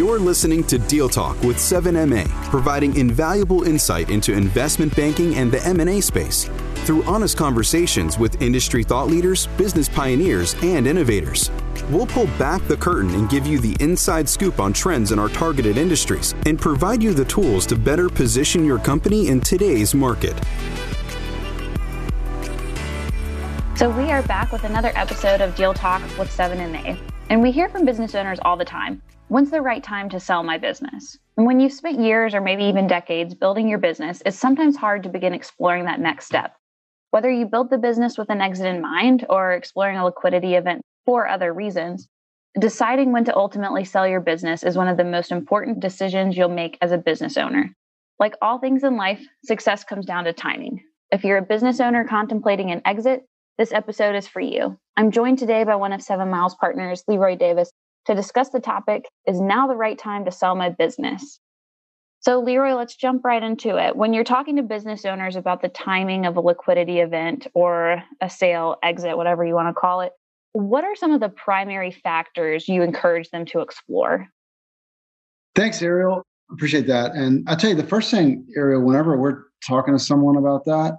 You're listening to Deal Talk with 7MA, providing invaluable insight into investment banking and the M&A space through honest conversations with industry thought leaders, business pioneers, and innovators. We'll pull back the curtain and give you the inside scoop on trends in our targeted industries and provide you the tools to better position your company in today's market. So, we are back with another episode of Deal Talk with 7MA. And we hear from business owners all the time when's the right time to sell my business? And when you've spent years or maybe even decades building your business, it's sometimes hard to begin exploring that next step. Whether you build the business with an exit in mind or exploring a liquidity event for other reasons, deciding when to ultimately sell your business is one of the most important decisions you'll make as a business owner. Like all things in life, success comes down to timing. If you're a business owner contemplating an exit, this episode is for you. I'm joined today by one of Seven Miles partners, Leroy Davis, to discuss the topic Is now the right time to sell my business? So, Leroy, let's jump right into it. When you're talking to business owners about the timing of a liquidity event or a sale, exit, whatever you want to call it, what are some of the primary factors you encourage them to explore? Thanks, Ariel. Appreciate that. And I tell you, the first thing, Ariel, whenever we're talking to someone about that,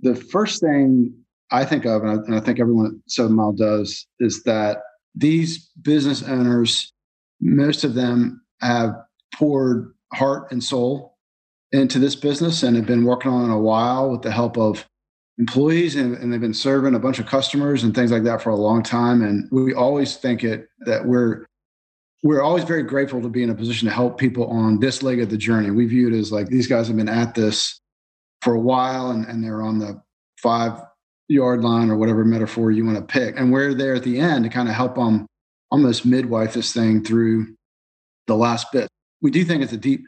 the first thing I think of, and I, and I think everyone at Seven Mile does, is that these business owners, most of them have poured heart and soul into this business and have been working on it a while with the help of employees and, and, they've been serving a bunch of customers and things like that for a long time. And we always think it that we're we're always very grateful to be in a position to help people on this leg of the journey. We view it as like these guys have been at this for a while and, and they're on the five yard line or whatever metaphor you want to pick and we're there at the end to kind of help them almost midwife this thing through the last bit we do think it's a deep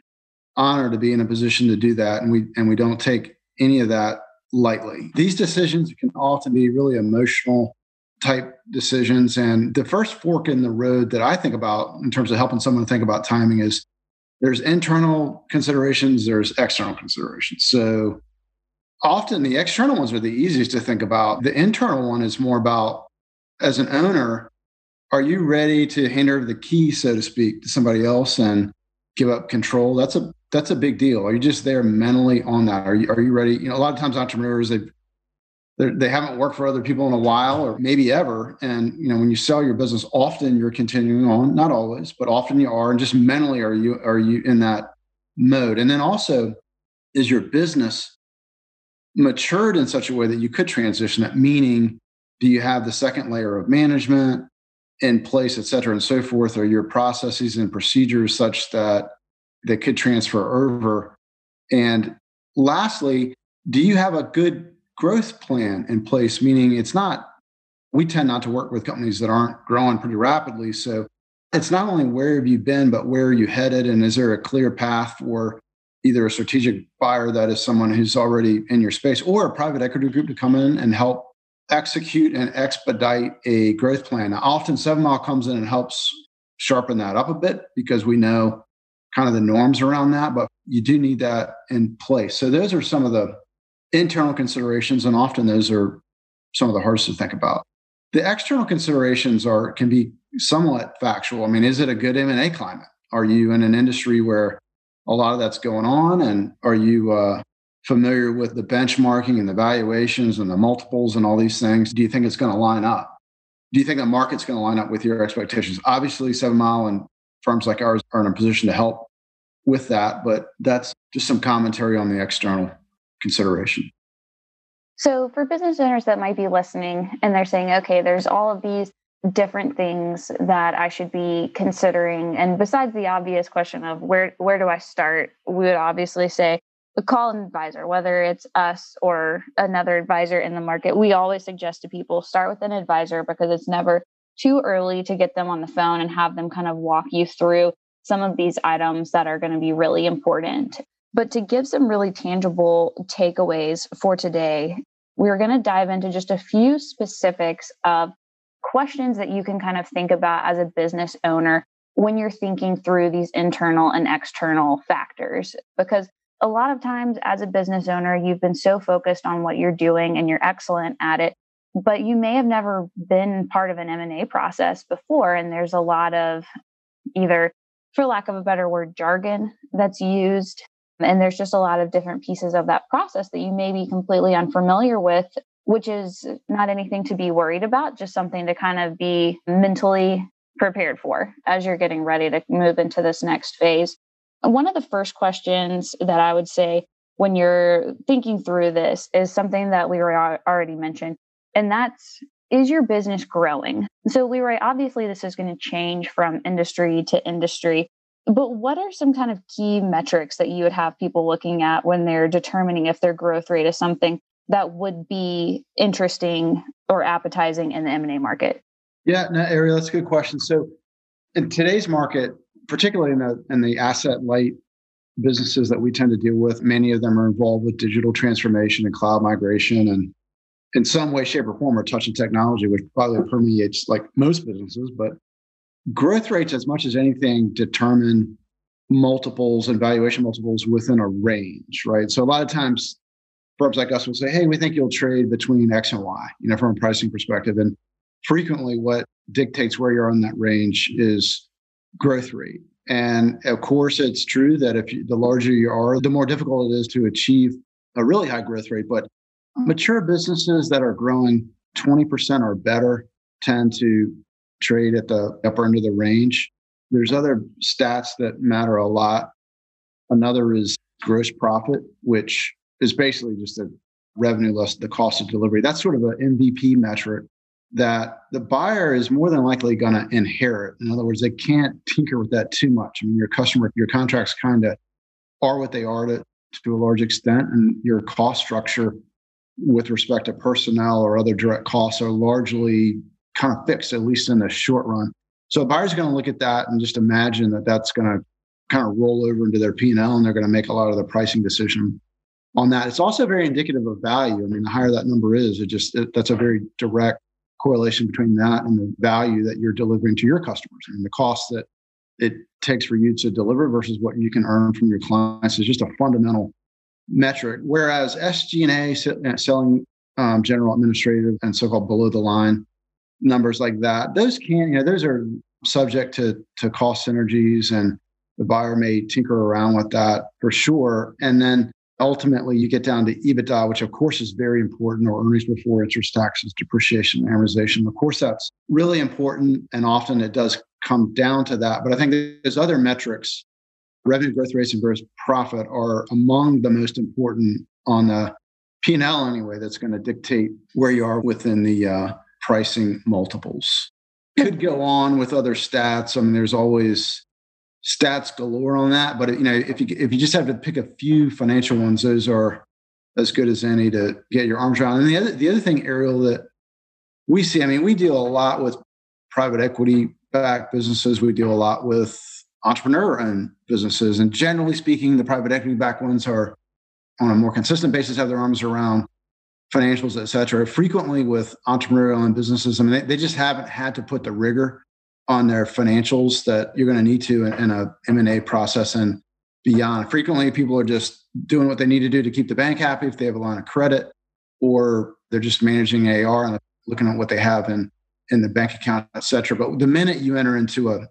honor to be in a position to do that, and we and we don't take any of that lightly. These decisions can often be really emotional type decisions, and the first fork in the road that I think about in terms of helping someone think about timing is there's internal considerations, there's external considerations. So often the external ones are the easiest to think about. The internal one is more about as an owner, are you ready to hand over the key, so to speak, to somebody else and give up control. That's a that's a big deal. Are you just there mentally on that? Are you are you ready? You know, a lot of times entrepreneurs they they haven't worked for other people in a while or maybe ever. And you know, when you sell your business, often you're continuing on. Not always, but often you are. And just mentally, are you are you in that mode? And then also, is your business matured in such a way that you could transition it? Meaning, do you have the second layer of management? in place, et cetera, and so forth? Are your processes and procedures such that they could transfer over? And lastly, do you have a good growth plan in place? Meaning it's not, we tend not to work with companies that aren't growing pretty rapidly. So it's not only where have you been, but where are you headed? And is there a clear path for either a strategic buyer that is someone who's already in your space or a private equity group to come in and help execute and expedite a growth plan. Now, often Seven Mile comes in and helps sharpen that up a bit because we know kind of the norms around that, but you do need that in place. So those are some of the internal considerations, and often those are some of the hardest to think about. The external considerations are can be somewhat factual. I mean, is it a good M&A climate? Are you in an industry where a lot of that's going on, and are you uh, familiar with the benchmarking and the valuations and the multiples and all these things, do you think it's going to line up? Do you think the market's going to line up with your expectations? Obviously, Seven Mile and firms like ours are in a position to help with that, but that's just some commentary on the external consideration. So, for business owners that might be listening and they're saying, okay, there's all of these different things that I should be considering. And besides the obvious question of where where do I start, we would obviously say, call an advisor, whether it's us or another advisor in the market. We always suggest to people start with an advisor because it's never too early to get them on the phone and have them kind of walk you through some of these items that are going to be really important. But to give some really tangible takeaways for today, we're going to dive into just a few specifics of questions that you can kind of think about as a business owner when you're thinking through these internal and external factors. Because a lot of times as a business owner, you've been so focused on what you're doing and you're excellent at it, but you may have never been part of an M&A process before. And there's a lot of either for lack of a better word, jargon that's used. And there's just a lot of different pieces of that process that you may be completely unfamiliar with, which is not anything to be worried about, just something to kind of be mentally prepared for as you're getting ready to move into this next phase. One of the first questions that I would say when you're thinking through this is something that we were already mentioned, and that's is your business growing? So, Leroy, obviously, this is going to change from industry to industry. But what are some kind of key metrics that you would have people looking at when they're determining if their growth rate is something that would be interesting or appetizing in the M&A market? Yeah, no, Ariel, that's a good question. So in today's market, particularly in the in the asset light businesses that we tend to deal with, many of them are involved with digital transformation and cloud migration and in some way, shape, or form are touching technology, which probably permeates like most businesses, but growth rates as much as anything determine multiples and valuation multiples within a range, right? So a lot of times firms like us will say, hey, we think you'll trade between X and Y, you know, from a pricing perspective. And frequently what dictates where you're on that range is growth rate. And of course, it's true that if you, the larger you are, the more difficult it is to achieve a really high growth rate. But mature businesses that are growing 20% or better tend to trade at the upper end of the range. There's other stats that matter a lot. Another is gross profit, which is basically just the revenue less the cost of delivery. That's sort of an MVP metric that the buyer is more than likely going to inherit. In other words, they can't tinker with that too much. I mean, your customer, your contracts kind of are what they are to, to a large extent, and your cost structure with respect to personnel or other direct costs are largely kind of fixed, at least in the short run. So a buyer's going to look at that and just imagine that that's going to kind of roll over into their P&L and they're going to make a lot of the pricing decision on that. It's also very indicative of value. I mean, the higher that number is, it just it, that's a very direct correlation between that and the value that you're delivering to your customers and the cost that it takes for you to deliver versus what you can earn from your clients is just a fundamental metric. Whereas SG&A, uh, selling um, general administrative and so-called below the line numbers like that, those can, you know, those are subject to to cost synergies and the buyer may tinker around with that for sure. And then ultimately you get down to EBITDA, which of course is very important, or earnings before interest, taxes, depreciation, amortization. Of course, that's really important. And often it does come down to that. But I think there's other metrics, revenue growth rates and gross profit are among the most important on the P&L anyway, that's going to dictate where you are within the uh, pricing multiples. Could go on with other stats. I mean, there's always stats galore on that. But you know, if you if you just have to pick a few financial ones, those are as good as any to get your arms around. And the other the other thing, Ariel, that we see, I mean, we deal a lot with private equity backed businesses. We deal a lot with entrepreneur owned businesses. And generally speaking, the private equity backed ones are on a more consistent basis have their arms around financials, et cetera. Frequently with entrepreneurial owned businesses, I mean, they, they just haven't had to put the rigor on their financials that you're going to need to in, in a M&A process and beyond. Frequently, people are just doing what they need to do to keep the bank happy if they have a line of credit, or they're just managing AR and looking at what they have in in the bank account, et cetera. But the minute you enter into a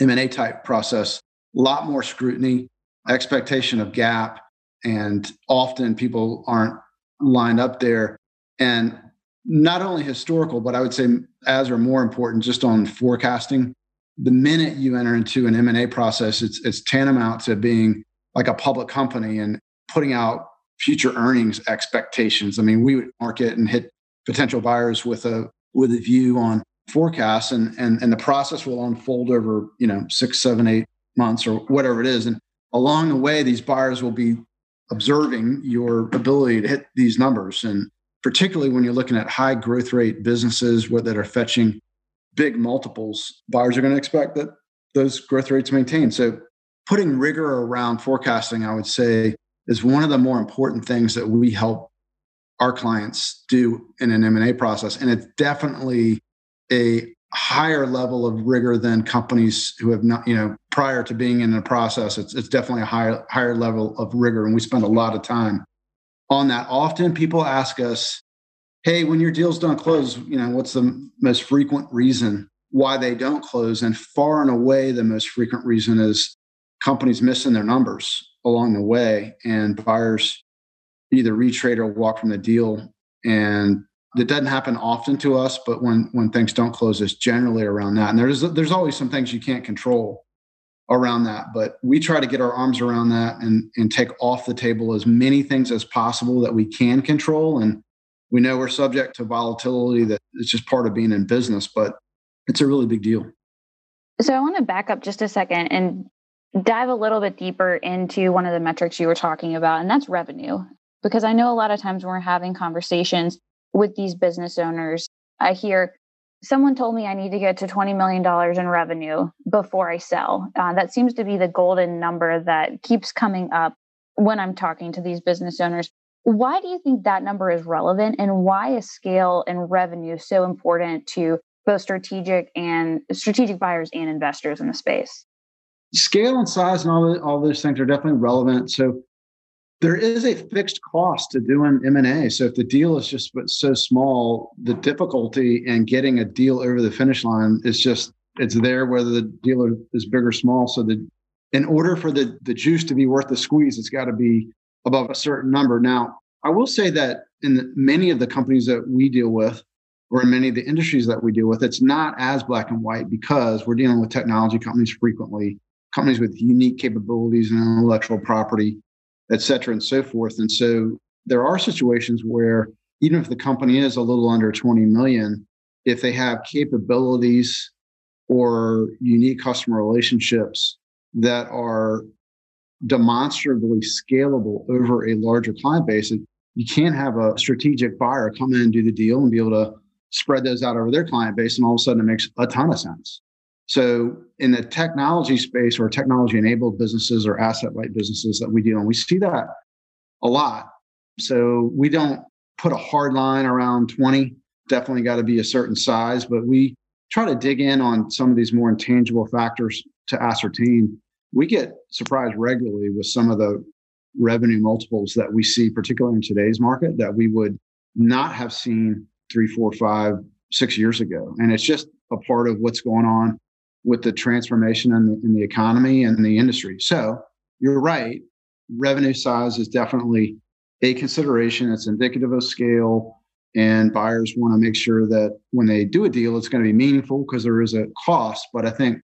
M&A type process, a lot more scrutiny, expectation of GAAP, and often people aren't lined up there. And not only historical, but I would say as or more important, just on forecasting. The minute you enter into an M&A process, it's, it's tantamount to being like a public company and putting out future earnings expectations. I mean, we would market and hit potential buyers with a with a view on forecasts and and and the process will unfold over, you know, six, seven, eight months or whatever it is. And along the way, these buyers will be observing your ability to hit these numbers. And particularly when you're looking at high growth rate businesses that are fetching big multiples, buyers are going to expect that those growth rates maintain. So putting rigor around forecasting, I would say, is one of the more important things that we help our clients do in an M&A process. And it's definitely a higher level of rigor than companies who have not, you know, prior to being in the process. It's, it's definitely a higher, higher level of rigor. And we spend a lot of time on that. Often people ask us, hey, when your deals don't close, you know, what's the most frequent reason why they don't close. And far and away, the most frequent reason is companies missing their numbers along the way and buyers either retrade or walk from the deal. And that doesn't happen often to us, but when when things don't close, it's generally around that. And there's there's always some things you can't control around that, but we try to get our arms around that and and take off the table as many things as possible that we can control. And we know we're subject to volatility that it's just part of being in business, but it's a really big deal. So I want to back up just a second and dive a little bit deeper into one of the metrics you were talking about, and that's revenue. Because I know a lot of times when we're having conversations with these business owners, I hear someone told me I need to get to $20 million in revenue before I sell. Uh, that seems to be the golden number that keeps coming up when I'm talking to these business owners. Why do you think that number is relevant and why is scale and revenue so important to both strategic and strategic buyers and investors in the space? Scale and size and all, the, all those things are definitely relevant. So there is a fixed cost to doing M&A. So if the deal is just so small, the difficulty in getting a deal over the finish line is just it's there whether the dealer is big or small. So the in order for the the juice to be worth the squeeze, it's got to be above a certain number. Now, I will say that in the, many of the companies that we deal with, or in many of the industries that we deal with, it's not as black and white because we're dealing with technology companies frequently, companies with unique capabilities and intellectual property et cetera, and so forth. And so there are situations where even if the company is a little under 20 million, if they have capabilities or unique customer relationships that are demonstrably scalable over a larger client base, you can't have a strategic buyer come in and do the deal and be able to spread those out over their client base. And all of a sudden, it makes a ton of sense. So in the technology space or technology enabled businesses or asset light businesses that we deal in, we see that a lot. So we don't put a hard line around 20, definitely got to be a certain size, but we try to dig in on some of these more intangible factors to ascertain. We get surprised regularly with some of the revenue multiples that we see, particularly in today's market, that we would not have seen three, four, five, six years ago. And it's just a part of what's going on with the transformation in the, in the economy and the industry. So you're right. Revenue size is definitely a consideration. It's indicative of scale. And buyers want to make sure that when they do a deal, it's going to be meaningful because there is a cost. But I think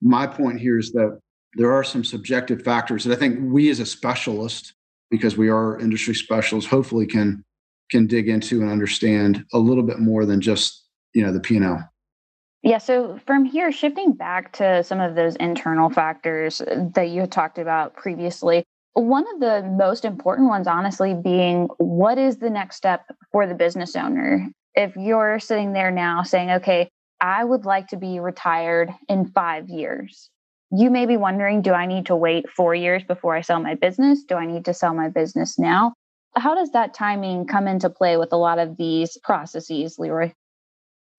my point here is that there are some subjective factors that I think we as a specialist, because we are industry specialists, hopefully can can dig into and understand a little bit more than just you know the P&L. Yeah, so from here, shifting back to some of those internal factors that you had talked about previously, one of the most important ones, honestly, being what is the next step for the business owner? If you're sitting there now saying, okay, I would like to be retired in five years, you may be wondering, do I need to wait four years before I sell my business? Do I need to sell my business now? How does that timing come into play with a lot of these processes, Leroy?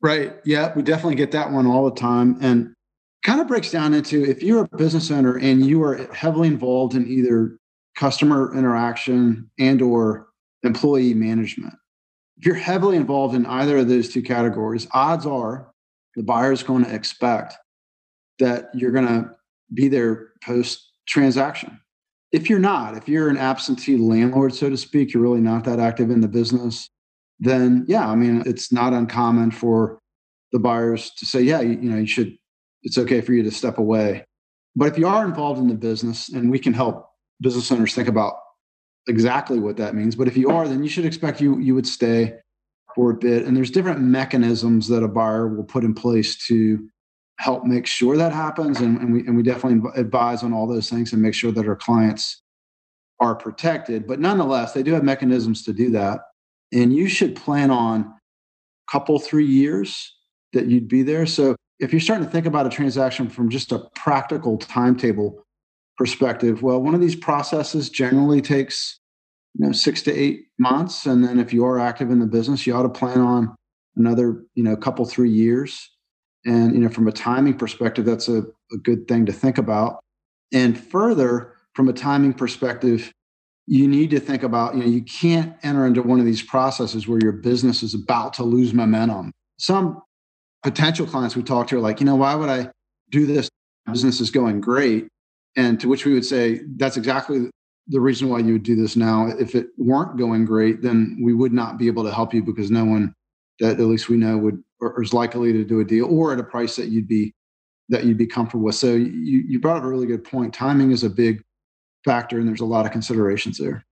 Right. Yeah, we definitely get that one all the time. And kind of breaks down into if you're a business owner and you are heavily involved in either customer interaction and or employee management. If you're heavily involved in either of those two categories, odds are the buyer is going to expect that you're going to be there post transaction. If you're not, if you're an absentee landlord, so to speak, you're really not that active in the business, then yeah, I mean, it's not uncommon for the buyers to say, yeah, you, you know, you should, it's okay for you to step away. But if you are involved in the business, and we can help business owners think about exactly what that means, but if you are, then you should expect you you would stay for a bit. And there's different mechanisms that a buyer will put in place to help make sure that happens. And, and we and we definitely advise on all those things and make sure that our clients are protected. But nonetheless, they do have mechanisms to do that. And you should plan on a couple, three years that you'd be there. So if you're starting to think about a transaction from just a practical timetable perspective, well, one of these processes generally takes you know six to eight months, and then if you are active in the business, you ought to plan on another you know couple three years. And you know from a timing perspective, that's a, a good thing to think about. And further, from a timing perspective, you need to think about, you know, you can't enter into one of these processes where your business is about to lose momentum. Some potential clients we talk to are like, you know, why would I do this? Business is going great. And to which we would say, that's exactly the reason why you would do this now. If it weren't going great, then we would not be able to help you because no one that at least we know would or is likely to do a deal or at a price that you'd be that you'd be comfortable with. So you, you brought up a really good point. Timing is a big factor and there's a lot of considerations there.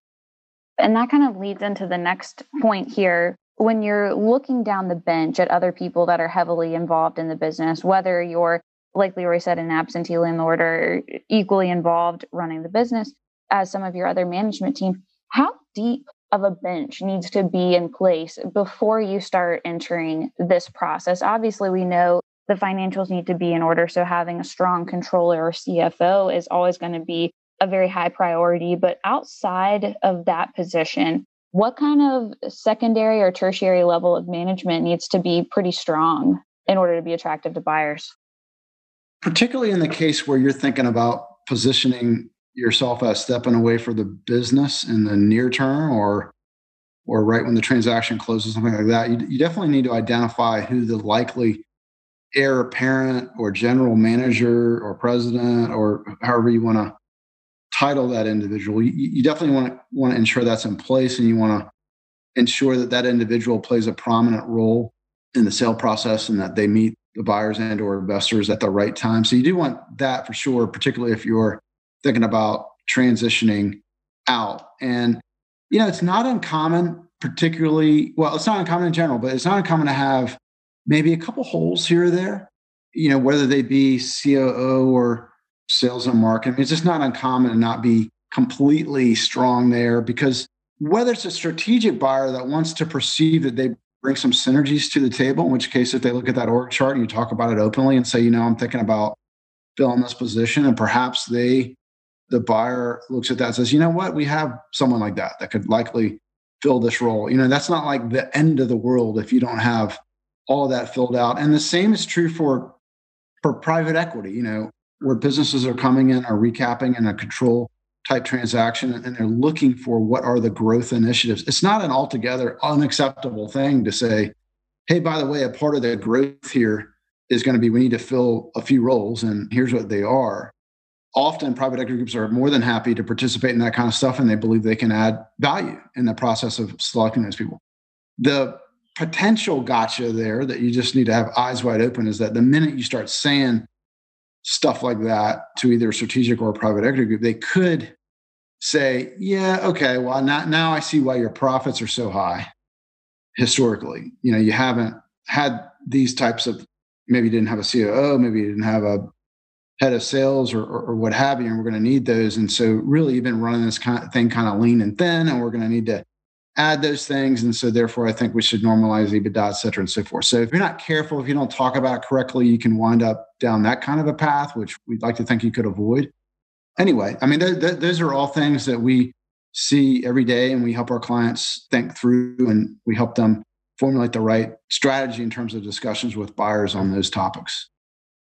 And that kind of leads into the next point here. When you're looking down the bench at other people that are heavily involved in the business, whether you're, like Leroy said, an absentee landlord or equally involved running the business as some of your other management team, how deep of a bench needs to be in place before you start entering this process? Obviously, we know the financials need to be in order. So having a strong controller or CFO is always going to be a very high priority. But outside of that position, what kind of secondary or tertiary level of management needs to be pretty strong in order to be attractive to buyers? Particularly in the case where you're thinking about positioning yourself as stepping away for the business in the near term or or right when the transaction closes, something like that, you, you definitely need to identify who the likely heir apparent or general manager or president or however you want to title that individual. You, you definitely want to want to ensure that's in place, and you want to ensure that that individual plays a prominent role in the sale process and that they meet the buyers and or investors at the right time. So you do want that for sure, particularly if you're thinking about transitioning out. And you know, it's not uncommon, particularly well, it's not uncommon in general, but it's not uncommon to have maybe a couple holes here or there. You know, whether they be COO or sales and marketing. It's just not uncommon to not be completely strong there because whether it's a strategic buyer that wants to perceive that they bring some synergies to the table, in which case, if they look at that org chart and you talk about it openly and say, you know, I'm thinking about filling this position, and perhaps they, the buyer looks at that and says, you know what, we have someone like that that could likely fill this role. You know, that's not like the end of the world if you don't have all of that filled out. And the same is true for for private equity. You know, where businesses are coming in are recapping in a control type transaction and they're looking for what are the growth initiatives. It's not an altogether unacceptable thing to say, hey, by the way, a part of the growth here is going to be we need to fill a few roles and here's what they are. Often private equity groups are more than happy to participate in that kind of stuff and they believe they can add value in the process of selecting those people. The potential gotcha there that you just need to have eyes wide open is that the minute you start saying stuff like that to either a strategic or a private equity group, they could say, yeah, okay, well, now, now I see why your profits are so high historically. You know, you haven't had these types of, maybe you didn't have a COO, maybe you didn't have a head of sales or, or, or what have you, and we're going to need those. And so, really, you've been running this kind of thing kind of lean and thin, and we're going to need to add those things. And so therefore, I think we should normalize EBITDA, et cetera, and so forth. So if you're not careful, if you don't talk about it correctly, you can wind up down that kind of a path, which we'd like to think you could avoid. Anyway, I mean, th- th- those are all things that we see every day and we help our clients think through and we help them formulate the right strategy in terms of discussions with buyers on those topics.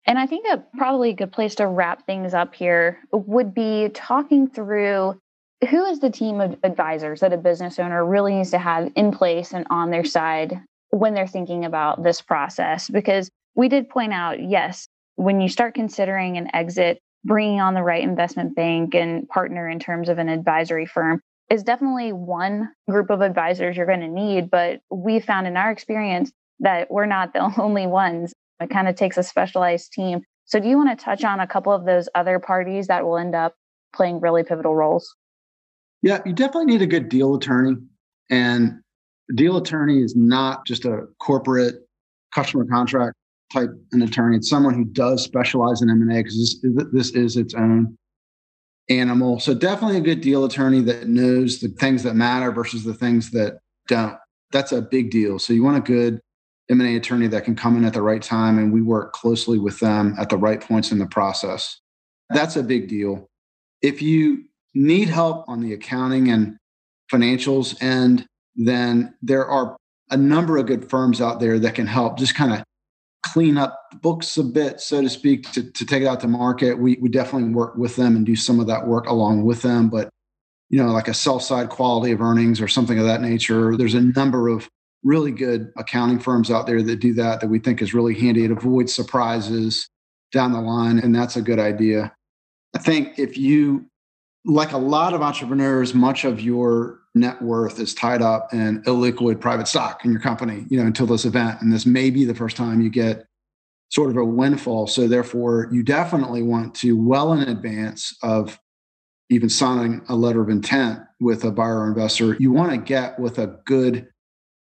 And I think a probably a good place to wrap things up here would be talking through who is the team of advisors that a business owner really needs to have in place and on their side when they're thinking about this process? Because we did point out, yes, when you start considering an exit, bringing on the right investment bank and partner in terms of an advisory firm is definitely one group of advisors you're going to need. But we found in our experience that we're not the only ones. It kind of takes a specialized team. So, do you want to touch on a couple of those other parties that will end up playing really pivotal roles? Yeah, you definitely need a good deal attorney. And deal attorney is not just a corporate customer contract type an attorney. It's someone who does specialize in M&A because this, this is its own animal. So definitely a good deal attorney that knows the things that matter versus the things that don't. That's a big deal. So you want a good M&A attorney that can come in at the right time and we work closely with them at the right points in the process. That's a big deal. If you need help on the accounting and financials end, then there are a number of good firms out there that can help just kind of clean up books a bit, so to speak, to, to take it out to market. We, we definitely work with them and do some of that work along with them. But, you know, like a sell side quality of earnings or something of that nature, there's a number of really good accounting firms out there that do that that we think is really handy. It avoids surprises down the line, and that's a good idea. I think if you, like a lot of entrepreneurs, much of your net worth is tied up in illiquid private stock in your company, you know, until this event. And this may be the first time you get sort of a windfall. So therefore, you definitely want to, well in advance of even signing a letter of intent with a buyer or investor, you want to get with a good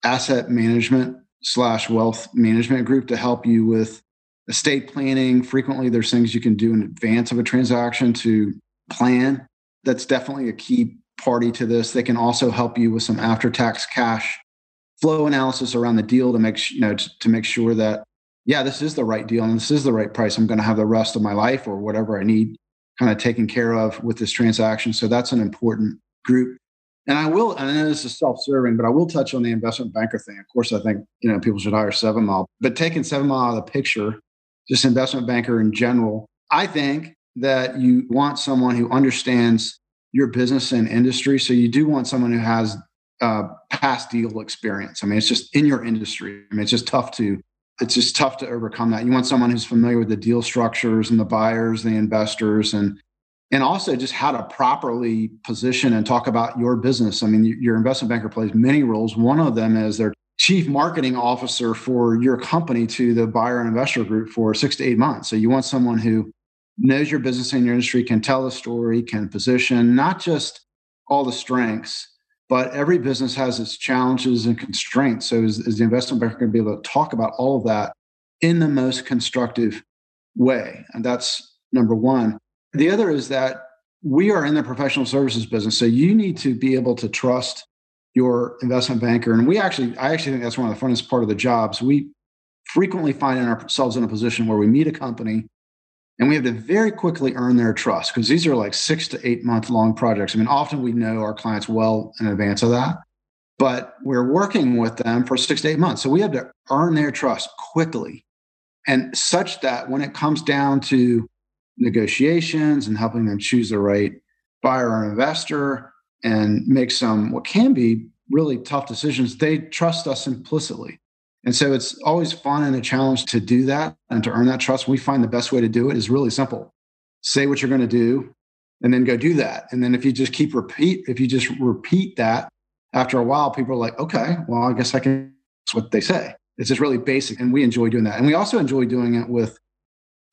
asset management slash wealth management group to help you with estate planning. Frequently, there's things you can do in advance of a transaction to plan. That's definitely a key party to this. They can also help you with some after-tax cash flow analysis around the deal to make you know to, make sure that yeah, this is the right deal and this is the right price. I'm going to have the rest of my life or whatever I need kind of taken care of with this transaction. So that's an important group. And I will, and I know this is self-serving, but I will touch on the investment banker thing. Of course, I think you know people should hire Seven Mile, but taking Seven Mile out of the picture, just investment banker in general, I think that you want someone who understands your business and industry. So you do want someone who has uh, past deal experience. I mean, it's just in your industry. I mean, it's just tough to it's just tough to overcome that. You want someone who's familiar with the deal structures and the buyers, the investors, and and also just how to properly position and talk about your business. I mean, your investment banker plays many roles. One of them is their chief marketing officer for your company to the buyer and investor group for six to eight months. So you want someone who knows your business and your industry, can tell the story, can position not just all the strengths, but every business has its challenges and constraints. So is, is the investment banker going to be able to talk about all of that in the most constructive way? And that's number one. The other is that we are in the professional services business. So you need to be able to trust your investment banker. And we actually, I actually think that's one of the funnest part of the jobs. We frequently find ourselves in a position where we meet a company and we have to very quickly earn their trust because these are like six to eight month long projects. I mean, often we know our clients well in advance of that, but we're working with them for six to eight months. So we have to earn their trust quickly and such that when it comes down to negotiations and helping them choose the right buyer or investor and make some what can be really tough decisions, they trust us implicitly. And so it's always fun and a challenge to do that and to earn that trust. We find the best way to do it is really simple. Say what you're going to do and then go do that. And then if you just keep repeat, if you just repeat that after a while, people are like, okay, well, I guess I can, that's what they say. It's just really basic. And we enjoy doing that. And we also enjoy doing it with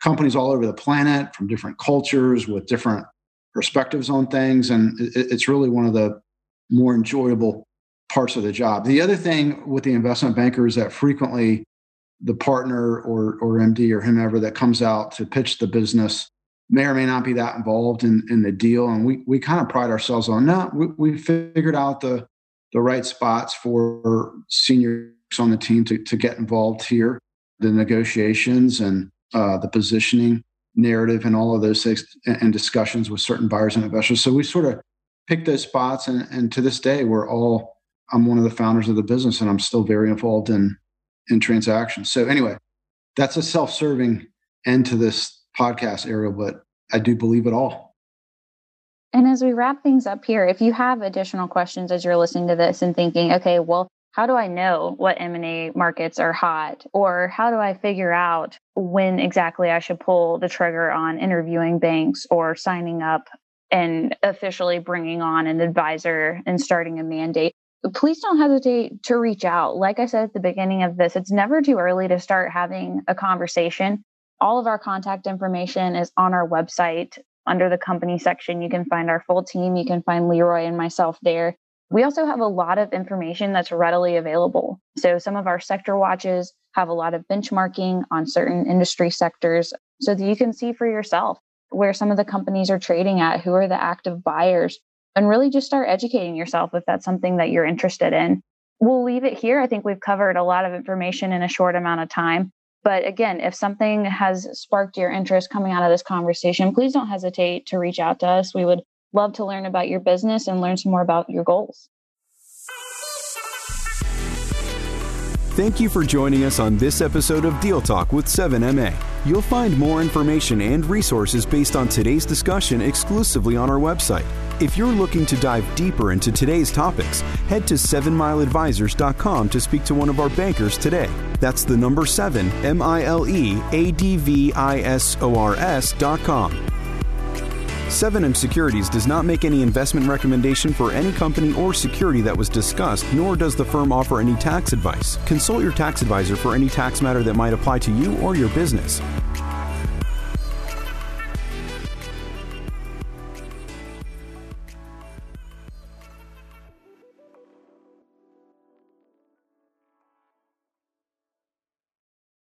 companies all over the planet from different cultures with different perspectives on things. And it's really one of the more enjoyable parts of the job. The other thing with the investment banker is that frequently the partner or, or MD or whomever that comes out to pitch the business may or may not be that involved in, in the deal. And we, we kind of pride ourselves on no, we, we figured out the, the right spots for seniors on the team to, to get involved here, the negotiations and uh, the positioning narrative and all of those things and discussions with certain buyers and investors. So we sort of picked those spots and, and to this day, we're all I'm one of the founders of the business and I'm still very involved in in transactions. So anyway, that's a self-serving end to this podcast, Ariel, but I do believe it all. And as we wrap things up here, if you have additional questions as you're listening to this and thinking, okay, well, how do I know what M&A markets are hot or how do I figure out when exactly I should pull the trigger on interviewing banks or signing up and officially bringing on an advisor and starting a mandate? Please don't hesitate to reach out. Like I said at the beginning of this, it's never too early to start having a conversation. All of our contact information is on our website under the company section. You can find our full team. You can find Leroy and myself there. We also have a lot of information that's readily available. So, some of our sector watches have a lot of benchmarking on certain industry sectors so that you can see for yourself where some of the companies are trading at, who are the active buyers, and really just start educating yourself if that's something that you're interested in. We'll leave it here. I think we've covered a lot of information in a short amount of time. But again, if something has sparked your interest coming out of this conversation, please don't hesitate to reach out to us. We would love to learn about your business and learn some more about your goals. Thank you for joining us on this episode of Deal Talk with 7MA. You'll find more information and resources based on today's discussion exclusively on our website If you're looking to dive deeper into today's topics, head to 7mileadvisors.com to speak to one of our bankers today. That's the number 7, M I L E A D V I S O R S.com. 7M Securities does not make any investment recommendation for any company or security that was discussed, nor does the firm offer any tax advice. Consult your tax advisor for any tax matter that might apply to you or your business.